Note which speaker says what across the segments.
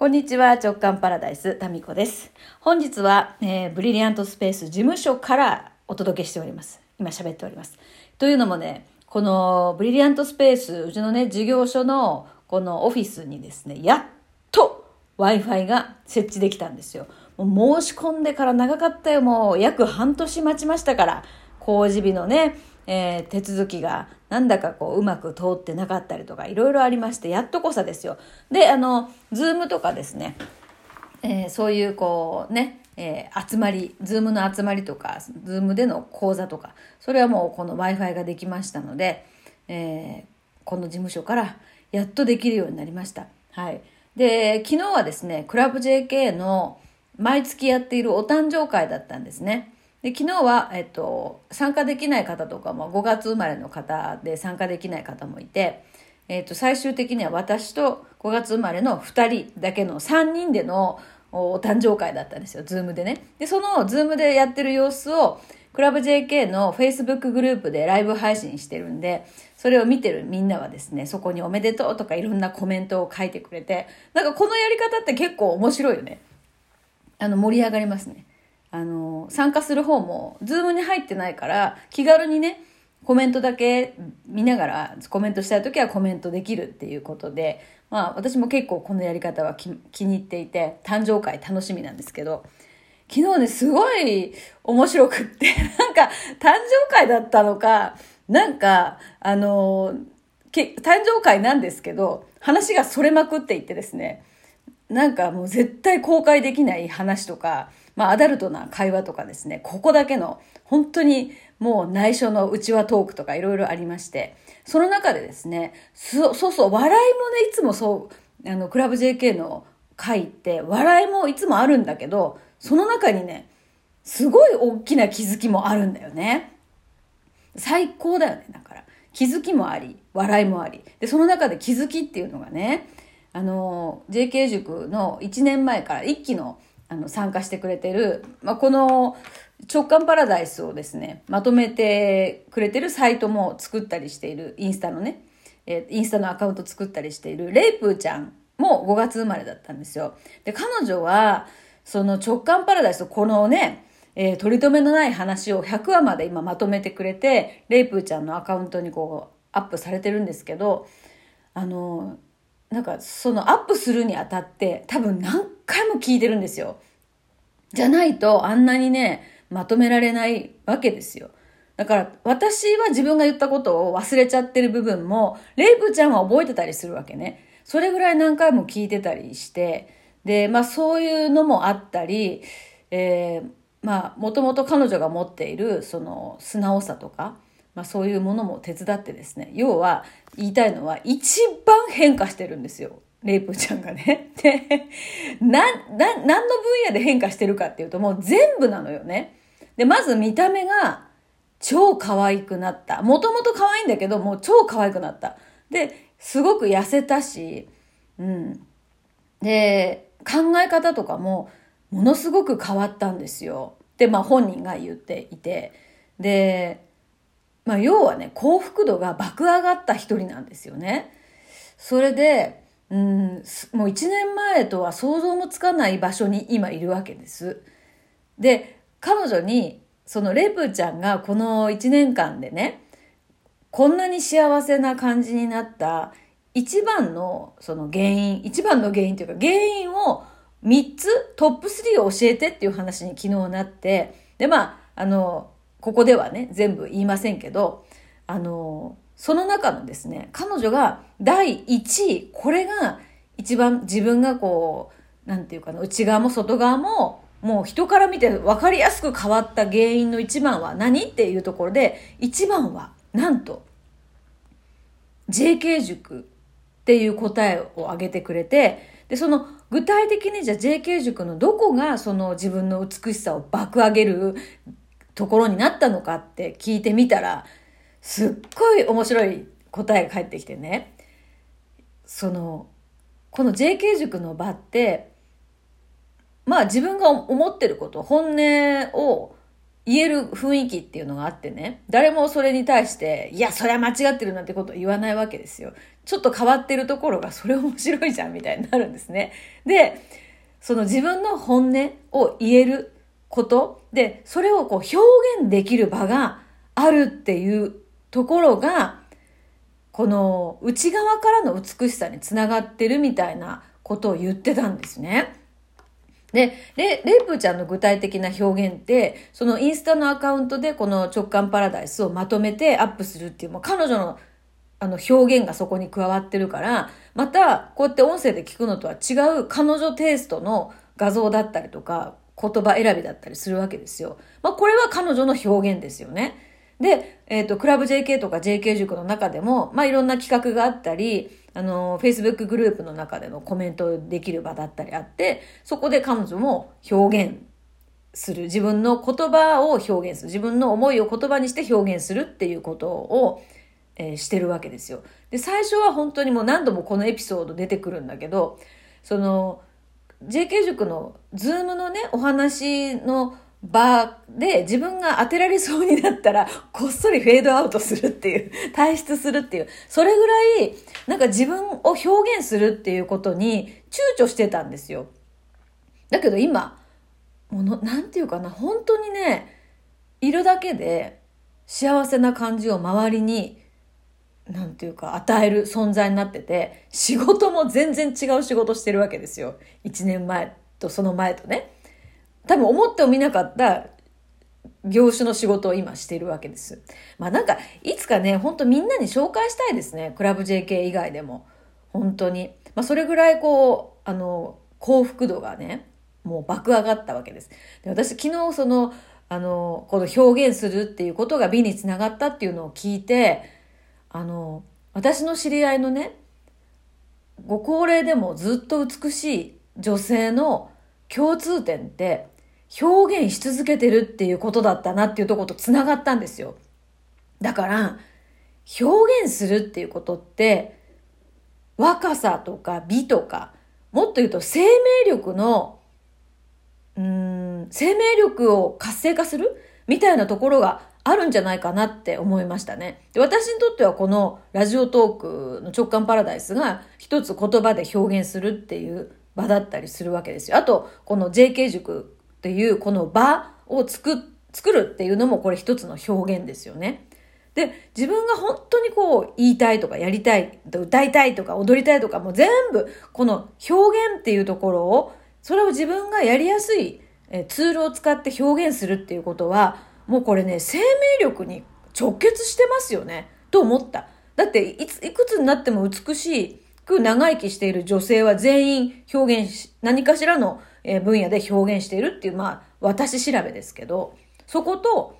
Speaker 1: こんにちは、直感パラダイス、タミコです。本日は、えーブリリアントスペース事務所からお届けしております。今喋っております。というのもね、このブリリアントスペース、うちのね、事業所のこのオフィスにですね、やっと Wi-Fi が設置できたんですよ。もう申し込んでから長かったよ。もう約半年待ちましたから、工事日のね、えー手続きがなんだかこううまく通ってなかったりとかいろいろありまして、やっとこさですよ。で、あの、 Zoom とかですね、えーそういうこうね、えー集まり、 Zoom の集まりとか、 Zoom での講座とか、それはもうこの Wi-Fi ができましたので、えーこの事務所からやっとできるようになりました。はい。で、昨日はですね、クラブ JK の毎月やっているお誕生会だったんですね。で、昨日は、えっと、参加できない方とかも、5月生まれの方で参加できない方もいて、えっと、最終的には私と5月生まれの2人だけの3人でのお誕生会だったんですよ、 Zoom でね。で、その Zoom でやってる様子を、クラブ JK の Facebook グループでライブ配信してるんで、それを見てるみんなはですね、そこにおめでとうとかいろんなコメントを書いてくれて、なんかこのやり方って結構面白いよね。あの、盛り上がりますね。あの、参加する方も、 Zoom に入ってないから、気軽にね、コメントだけ見ながら、コメントしたいときはコメントできるっていうことで、まあ、私も結構このやり方は気に入っていて、誕生会楽しみなんですけど、昨日ね、すごい面白くって、なんか、誕生会だったのか、なんか、あの、誕生会なんですけど、話がそれまくっていってですね、なんかもう絶対公開できない話とか、まあアダルトな会話とかですね、ここだけの本当にもう内緒の内輪トークとかいろいろありまして、その中でですね、そうそう、笑いもね、いつもそう、あの、クラブ JK の会って笑いもいつもあるんだけど、その中にね、すごい大きな気づきもあるんだよね。最高だよね、だから。気づきもあり、笑いもあり。で、その中で気づきっていうのがね、あの、JK 塾の1年前から一期のあの参加してくれてる、まあ、この直感パラダイスをですね、まとめてくれてるサイトも作ったりしている、インスタのね、えーインスタのアカウント作ったりしている、レイプーちゃんも5月生まれだったんですよ。で、彼女は、その直感パラダイス、このね、えー取り留めのない話を100話まで今まとめてくれて、レイプーちゃんのアカウントにこう、アップされてるんですけど、あの、なんかそのアップするにあたって多分何回も聞いてるんですよ。じゃないとあんなにね、まとめられないわけですよ。だから私は自分が言ったことを忘れちゃってる部分も、レイプちゃんは覚えてたりするわけね。それぐらい何回も聞いてたりして、で、まあそういうのもあったり、えーまあもともと彼女が持っているその素直さとか、まあそういうものも手伝ってですね、要は言いたいのは一番変化してるんですよ。レイプちゃんがね。で、な、な、何の分野で変化してるかっていうともう全部なのよね。で、まず見た目が超可愛くなった。もともと可愛いんだけど、もう超可愛くなった。で、すごく痩せたし、うん。で、考え方とかもものすごく変わったんですよ。で、まあ本人が言っていて。で、まあ要はね、幸福度が爆上がった一人なんですよね。それで、うん、もう一年前とは想像もつかない場所に今いるわけです。で、彼女に、そのレプちゃんがこの一年間でね、こんなに幸せな感じになった一番のその原因、一番の原因というか原因を3つトップ3を教えてっていう話に昨日なって、でまあ、あの、ここではね、全部言いませんけど、あの、その中のですね、彼女が第1位、これが一番自分がこう、なんていうかな、内側も外側も、もう人から見て分かりやすく変わった原因の一番は何？っていうところで、一番は、なんと、JK 塾っていう答えを挙げてくれて、で、その具体的にじゃあ JK 塾のどこがその自分の美しさを爆上げるところになったのかって聞いてみたら、すっごい面白い答えが返ってきてね。その、この JK 塾の場って、まあ自分が思ってること、本音を言える雰囲気っていうのがあってね、誰もそれに対して、いや、それは間違ってるなんてことを言わないわけですよ。ちょっと変わってるところがそれ面白いじゃんみたいになるんですね。で、その自分の本音を言えることで、それをこう表現できる場があるっていうところが、この内側からの美しさにつながってるみたいなことを言ってたんですね。で、レレイプちゃんの具体的な表現って、そのインスタのアカウントでこの直感パラダイスをまとめてアップするっていう、もう彼女のあの表現がそこに加わってるから、またこうやって音声で聞くのとは違う彼女テイストの画像だったりとか、言葉選びだったりするわけですよ。まあこれは彼女の表現ですよね。で、えっ、ー、と、クラブ JK とか JK 塾の中でも、まあいろんな企画があったり、あの、Facebook グループの中でのコメントできる場だったりあって、そこで彼女も表現する。自分の言葉を表現する。自分の思いを言葉にして表現するっていうことを、えー、してるわけですよ。で、最初は本当にもう何度もこのエピソード出てくるんだけど、その、JK 塾のズームのね、お話の場で自分が当てられそうになったら、こっそりフェードアウトするっていう、退出するっていう、それぐらい、なんか自分を表現するっていうことに躊躇してたんですよ。だけど今、もの、なんていうかな、本当にね、いるだけで幸せな感じを周りに、なんていうか、与える存在になってて、仕事も全然違う仕事してるわけですよ。1年前とその前とね。多分思ってもみなかった業種の仕事を今してるわけです。まあなんか、いつかね、ほんとみんなに紹介したいですね。クラブ JK 以外でも。本当に。まあそれぐらいこう、あの、幸福度がね、もう爆上がったわけです。で私昨日その、あの、この表現するっていうことが美につながったっていうのを聞いて、あの、私の知り合いのね、ご高齢でもずっと美しい女性の共通点って表現し続けてるっていうことだったなっていうとこと繋がったんですよ。だから、表現するっていうことって、若さとか美とか、もっと言うと生命力の、うん、生命力を活性化するみたいなところがあるんじゃないかなって思いましたね。で私にとってはこのラジオトークの直感パラダイスが一つ言葉で表現するっていう場だったりするわけですよ。あと、この JK 塾っていうこの場を作作るっていうのもこれ一つの表現ですよね。で、自分が本当にこう言いたいとかやりたい、歌いたいとか踊りたいとかも全部この表現っていうところを、それを自分がやりやすいツールを使って表現するっていうことは、もうこれね、生命力に直結してますよね。と思った。だっていつ、いくつになっても美しく長生きしている女性は全員表現し、何かしらの分野で表現しているっていう、まあ、私調べですけど、そこと、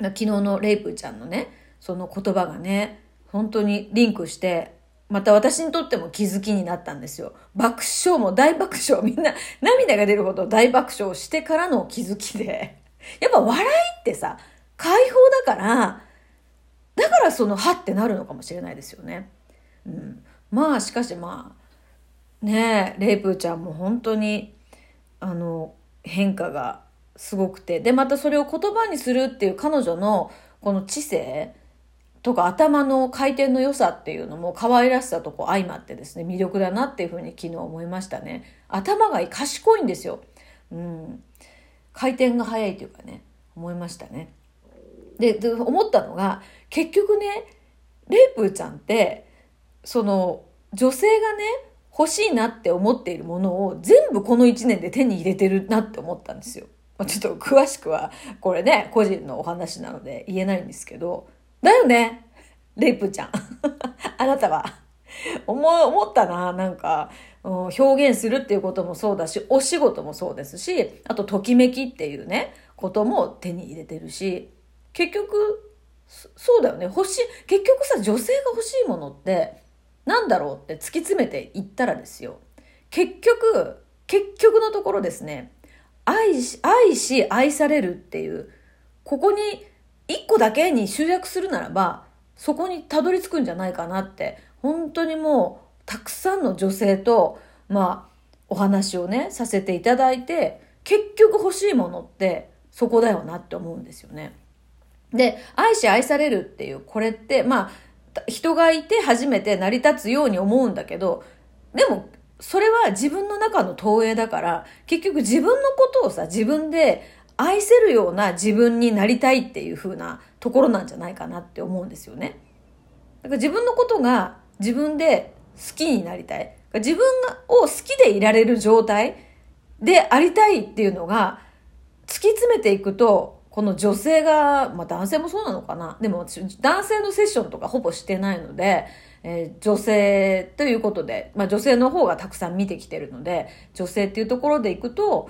Speaker 1: 昨日のレイプちゃんのね、その言葉がね、本当にリンクして、また私にとっても気づきになったんですよ。爆笑も大爆笑、みんな涙が出るほど大爆笑してからの気づきで。やっぱ笑いってさ、解放だから、だからその、はってなるのかもしれないですよね。うん。まあ、しかしまあ、ねえ、レイプちゃんも本当に、あの変化がすごくてでまたそれを言葉にするっていう彼女のこの知性とか頭の回転の良さっていうのも可愛らしさとこう相まってですね魅力だなっていうふうに昨日思いましたね頭が賢いんですよ、うん、回転が速いというかね思いましたねで思ったのが結局ねレイプーちゃんってその女性がね欲しいなって思っているものを全部この1年で手に入れてるなって思ったんですよ。ちょっと詳しくは、これね、個人のお話なので言えないんですけど、だよねレイプーちゃん。あなたは。思、思ったな、なんか、表現するっていうこともそうだし、お仕事もそうですし、あと、ときめきっていうね、ことも手に入れてるし、結局、そうだよね。欲しい、結局さ、女性が欲しいものって、なんだろうって突き詰めていったらですよ。結局、結局のところですね、愛し、愛し愛されるっていう、ここに一個だけに集約するならば、そこにたどり着くんじゃないかなって、本当にもう、たくさんの女性と、まあ、お話をね、させていただいて、結局欲しいものってそこだよなって思うんですよね。で、愛し愛されるっていう、これって、まあ、人がいて初めて成り立つように思うんだけど、でも、それは自分の中の投影だから、結局自分のことをさ、自分で愛せるような自分になりたいっていう風なところなんじゃないかなって思うんですよね。だから自分のことが自分で好きになりたい。自分を好きでいられる状態でありたいっていうのが突き詰めていくと、この女性が、まあ男性もそうなのかなでも男性のセッションとかほぼしてないので、えー、女性ということで、まあ女性の方がたくさん見てきてるので、女性っていうところでいくと、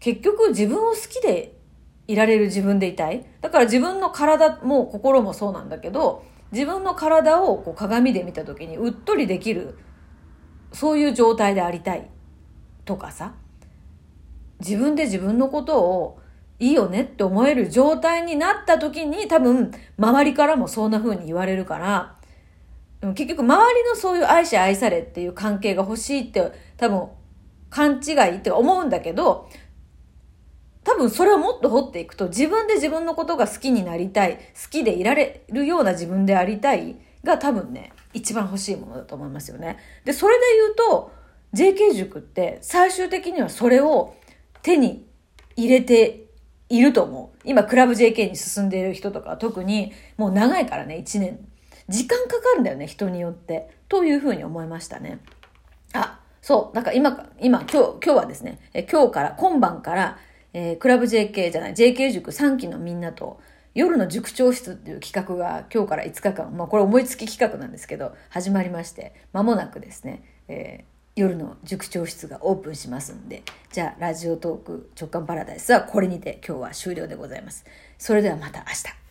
Speaker 1: 結局自分を好きでいられる自分でいたい。だから自分の体も心もそうなんだけど、自分の体をこう鏡で見た時にうっとりできる、そういう状態でありたい。とかさ、自分で自分のことをいいよねって思える状態になった時に多分周りからもそんな風に言われるから、結局周りのそういう愛し愛されっていう関係が欲しいって多分勘違いって思うんだけど、多分それをもっと掘っていくと自分で自分のことが好きになりたい、好きでいられるような自分でありたいが多分ね、一番欲しいものだと思いますよね。で、それで言うと、JK 塾って最終的にはそれを手に入れていると思う。今、クラブ JK に進んでいる人とか特に、もう長いからね、1年。時間かかるんだよね、人によって。というふうに思いましたね。あ、そう。なんか今、今、今日、今日はですね、え今日から、今晩から、えー、クラブ JK じゃない、JK 塾3期のみんなと、夜の塾長室っていう企画が今日から5日間、まあこれ思いつき企画なんですけど、始まりまして、間もなくですね、えー夜の塾長室がオープンしますんで、じゃあラジオトーク直感パラダイスはこれにて今日は終了でございます。それではまた明日。